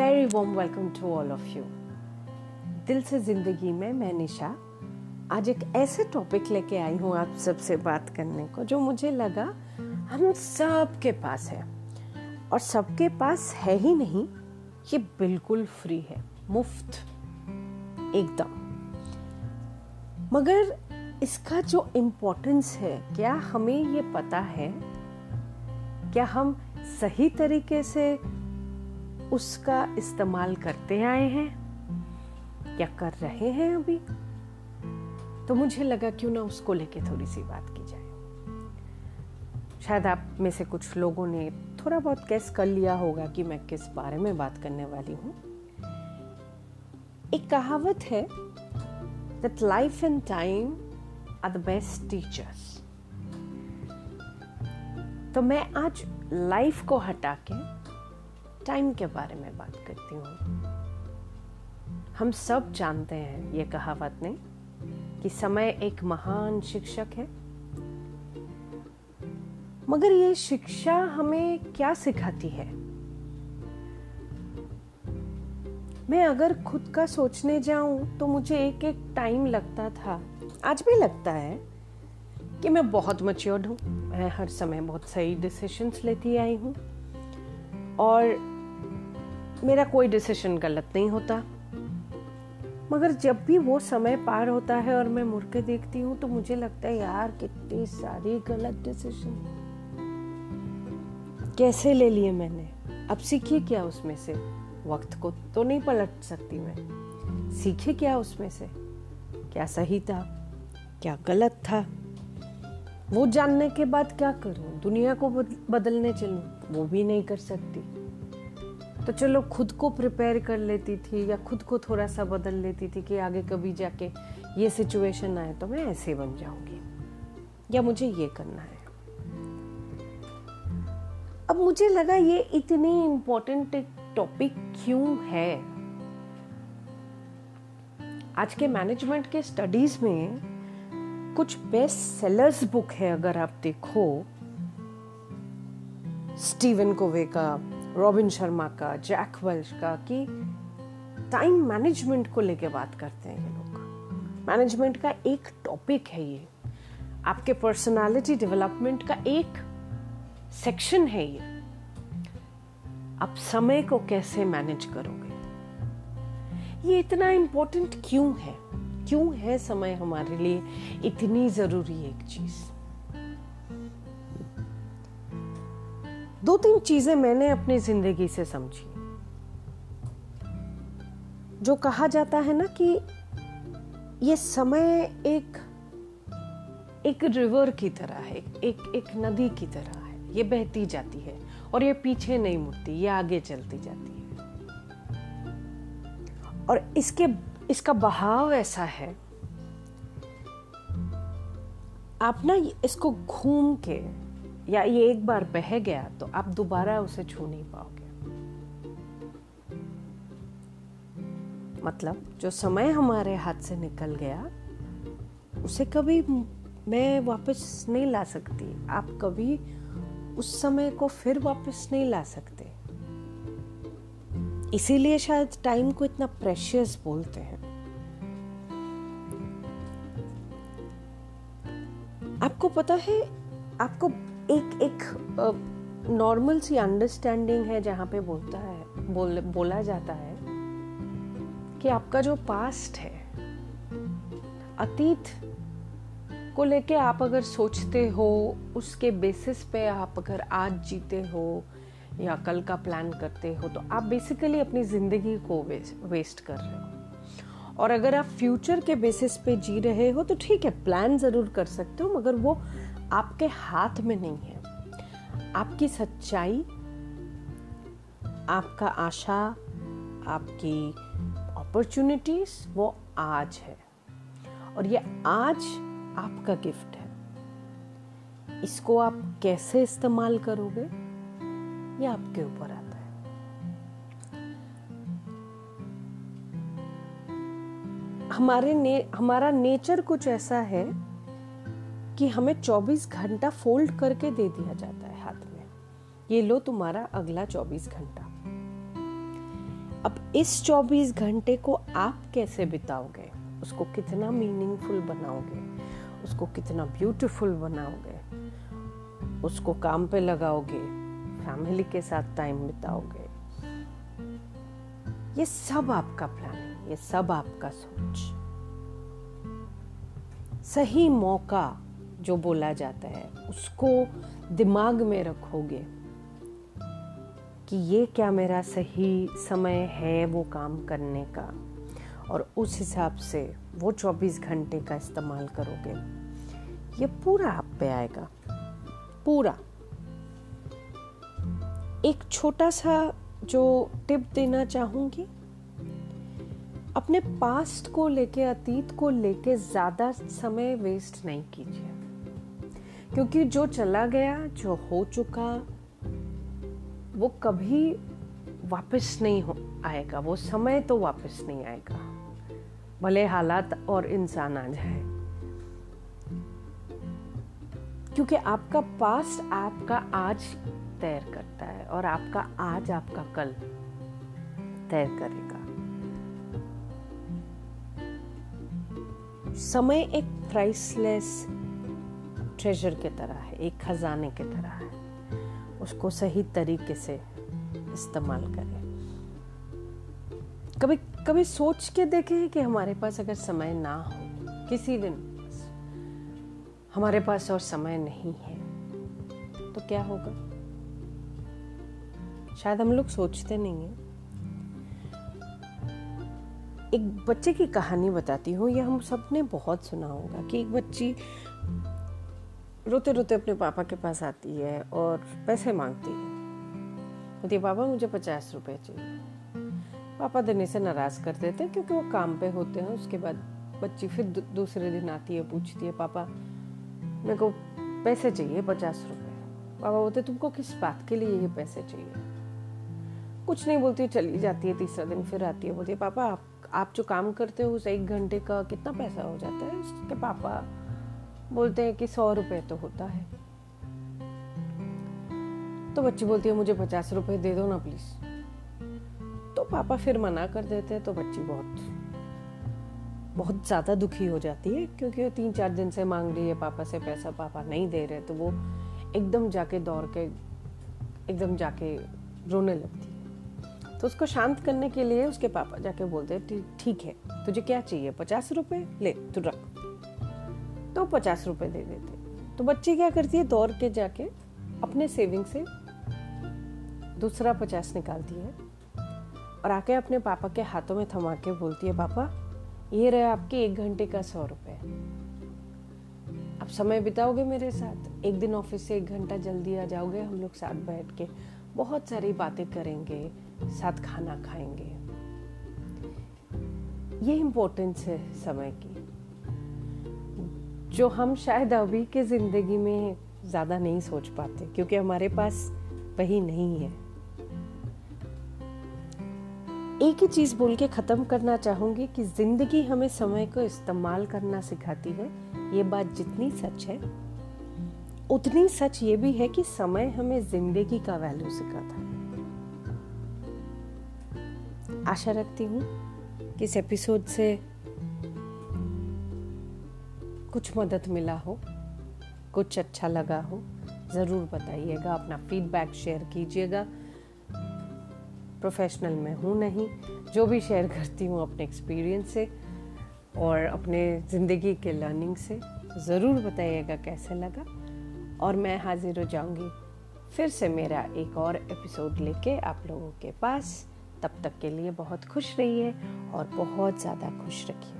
Very warm welcome to all of you दिल से ज़िंदगी में मैं निशा, आज एक ऐसे टॉपिक लेके आई हूँ आप सबसे बात करने को, जो मुझे लगा हम सब के पास है। और सबके पास है ही नहीं, ये बिल्कुल फ्री है, मुफ़्त, एकदम। मगर इसका जो इम्पोर्टेंस है, क्या हमें ये पता है? क्या हम सही तरीके से उसका इस्तेमाल करते आए हैं या कर रहे हैं अभी? तो मुझे लगा क्यों ना उसको लेके थोड़ी सी बात की जाए। शायद आप में से कुछ लोगों ने थोड़ा बहुत कैस कर लिया होगा कि मैं किस बारे में बात करने वाली हूँ। एक कहावत है that life and time are the best teachers. तो मैं आज लाइफ को हटा के टाइम के बारे में बात करती हूँ। हम सब जानते हैं ये कहावत ने कि समय एक महान शिक्षक है। मगर ये शिक्षा हमें क्या सिखाती है? मैं अगर खुद का सोचने जाऊँ तो मुझे एक एक टाइम लगता था। आज भी लगता है कि मैं बहुत मच्योर्ड हूँ। मैं हर समय बहुत सही डिसीशंस लेती आई हूँ। और मेरा कोई डिसीज़न गलत नहीं होता। मगर जब भी वो समय पार होता है और मैं मुड़ के देखती हूँ तो मुझे लगता है, यार, कितनी सारी गलत डिसीज़न कैसे ले लिए मैंने? अब सीखिए क्या उसमें से? वक्त को तो नहीं पलट सकती मैं। सीखे क्या उसमें से? क्या सही था? क्या गलत था? वो जानने के बाद क्या करूँ? दुनिया को बदलने चलूँ? वो भी नहीं कर सकती। तो चलो खुद को प्रिपेयर कर लेती थी या खुद को थोड़ा सा बदल लेती थी कि आगे कभी जाके ये सिचुएशन आए तो मैं ऐसे बन जाऊँगी। या मुझे ये करना है। अब मुझे लगा ये इतनी इंपॉर्टेंट टॉपिक क्यों है? आज के मैनेजमेंट के स्टडीज़ में कुछ बेस्ट सेलर्स बुक है, अगर आप देखो। स्टीवन कोवे का रॉबिन शर्मा का, जैक वेल्श का, कि टाइम मैनेजमेंट को लेके बात करते हैं ये लोग। मैनेजमेंट का एक टॉपिक है ये। आपके पर्सनालिटी डेवलपमेंट का एक सेक्शन है ये। आप समय को कैसे मैनेज करोगे? ये इतना इंपॉर्टेंट क्यों है? क्यों है समय हमारे लिए इतनी ज़रूरी एक चीज़? दो तीन चीज़ें मैंने अपनी ज़िंदगी से समझी। जो कहा जाता है ना कि ये समय एक एक रिवर की तरह है, एक एक नदी की तरह है। ये बहती जाती है और ये पीछे नहीं मुड़ती, ये आगे चलती जाती है। और इसके, इसका बहाव ऐसा है, आप ना इसको घूम के या ये एक बार बह गया तो आप दोबारा उसे छू नहीं पाओगे। मतलब जो समय हमारे हाथ से निकल गया, उसे कभी मैं वापस नहीं ला सकती। आप कभी उस समय को फिर वापस नहीं ला सकते। इसीलिए शायद टाइम को इतना प्रेशियस बोलते हैं। आपको पता है, आपको एक एक नॉर्मल सी अंडरस्टैंडिंग है जहाँ पे बोलता है, बोल, बोला जाता है कि आपका जो पास्ट है, अतीत को लेके आप अगर सोचते हो, उसके बेसिस पे आप अगर आज जीते हो या कल का प्लान करते हो तो आप बेसिकली अपनी ज़िंदगी को वेस्ट कर रहे हो। और अगर आप फ्यूचर के बेसिस पे जी रहे हो तो ठीक है प्लान ज़रूर कर सकते हो, मगर वो आपके हाथ में नहीं है। आपकी सच्चाई, आपका आशा, आपकी अपॉर्चुनिटीज़ वो आज है। और ये आज आपका गिफ्ट है। इसको आप कैसे इस्तेमाल करोगे, ये आपके ऊपर आता हमारे ने, हमारा नेचर कुछ ऐसा है कि हमें 24 घंटा फोल्ड करके दे दिया जाता है हाथ में। ये लो तुम्हारा अगला 24 घंटा। अब इस 24 घंटे को आप कैसे बिताओगे? उसको कितना मीनिंगफुल बनाओगे? उसको कितना ब्यूटीफुल बनाओगे? उसको काम पे लगाओगे? फैमिली के साथ टाइम बिताओगे? ये सब आपका प्लान है, ये सब आपका सोच। सही मौका जो बोला जाता है, उसको दिमाग में रखोगे कि ये क्या मेरा सही समय है वो काम करने का। और उस हिसाब से वो 24 घंटे का इस्तेमाल करोगे। ये पूरा आप पे आएगा। पूरा। एक छोटा सा जो टिप देना चाहूँगी, अपने पास्ट को लेके, अतीत को लेके ज़्यादा समय वेस्ट नहीं कीजिए। क्योंकि जो चला गया, जो हो चुका, वो कभी वापस नहीं हो आएगा। वो समय तो वापस नहीं आएगा। भले हालात और इंसान आ जाए। क्योंकि आपका पास्ट आपका आज तैर करता है और आपका आज आपका कल तैर करेगा। समय एक प्राइसलेस ट्रेजर की तरह है, एक खजाने की तरह है। उसको सही तरीके से इस्तेमाल करें। कभी कभी सोच के देखें कि हमारे पास अगर समय ना हो, किसी दिन हमारे पास और समय नहीं है तो क्या होगा? शायद हम लोग सोचते नहीं हैं। एक बच्चे की कहानी बताती हूँ, यह हम सबने बहुत सुना होगा कि एक बच्ची रोते रोते अपने पापा के पास आती है और पैसे मांगती है। बोलती है, पापा, मुझे पचास रुपए चाहिए। पापा देने से नाराज़ कर देते हैं क्योंकि वो काम पे होते हैं। उसके बाद बच्ची फिर दूसरे दिन आती है, पूछती है, पापा, मेरे को पैसे चाहिए, पचास रुपए। पापा बोलते तुमको किस बात के लिए ये पैसे चाहिए? कुछ नहीं बोलती, चली जाती है, तीसरा दिन फिर आती है, बोलती है, पापा, आप आप जो काम करते हो उस एक घंटे का कितना पैसा हो जाता है? उसके पापा बोलते हैं कि सौ रुपए तो होता है। तो बच्ची बोलती है, मुझे पचास रुपए दे दो ना प्लीज़ तो पापा फिर मना कर देते हैं तो बच्ची बहुत बहुत ज़्यादा दुखी हो जाती है, क्योंकि वो तीन चार दिन से मांग रही है, पापा से पैसा पापा नहीं दे रहे तो वो एकदम जाके दौड़ के, एकदम जाके रोने लगती है। तो उसको शांत करने के लिए उसके पापा जाके बोलते ठीक है, तुझे क्या चाहिए? पचास रुपए? ले, तू रख। तो पचास रुपए दे देते। तो बच्ची क्या करती है? दौड़ के जाके अपने सेविंग से दूसरा पचास निकालती है और आके अपने पापा के हाथों में थमा के बोलती है, पापा, ये रहे आपके एक घंटे का सौ आप समय बिताओगे मेरे साथ? एक दिन ऑफ़िस से एक घंटा जल्दी आ जाओगे, हम लोग साथ बैठ के बहुत सारी बातें करेंगे, साथ खाना खाएँगे। ये इम्पोर्टेंस है समय की, जो हम शायद अभी के ज़िंदगी में ज़्यादा नहीं सोच पाते, क्योंकि हमारे पास वही नहीं है। एक ही चीज़ बोल के खत्म करना चाहूँगी कि ज़िंदगी हमें समय को इस्तेमाल करना सिखाती है। ये बात जितनी सच है, उतनी सच ये भी है कि समय हमें ज़िंदगी का वैल्यू सिखाता है। आशा रखती हूँ कि इस एपिसोड से कुछ मदद मिला हो, कुछ अच्छा लगा हो। ज़रूर बताइएगा, अपना फीडबैक शेयर कीजिएगा। प्रोफेशनल मैं हूँ नहीं, जो भी शेयर करती हूँ अपने एक्सपीरियंस से और अपने ज़िंदगी के लर्निंग से, ज़रूर बताइएगा कैसे लगा। और मैं हाजिर हो जाऊँगी फिर से मेरा एक और एपिसोड लेके आप लोगों के पास। तब तक के लिए बहुत खुश रहिए और बहुत ज़्यादा खुश रखिए।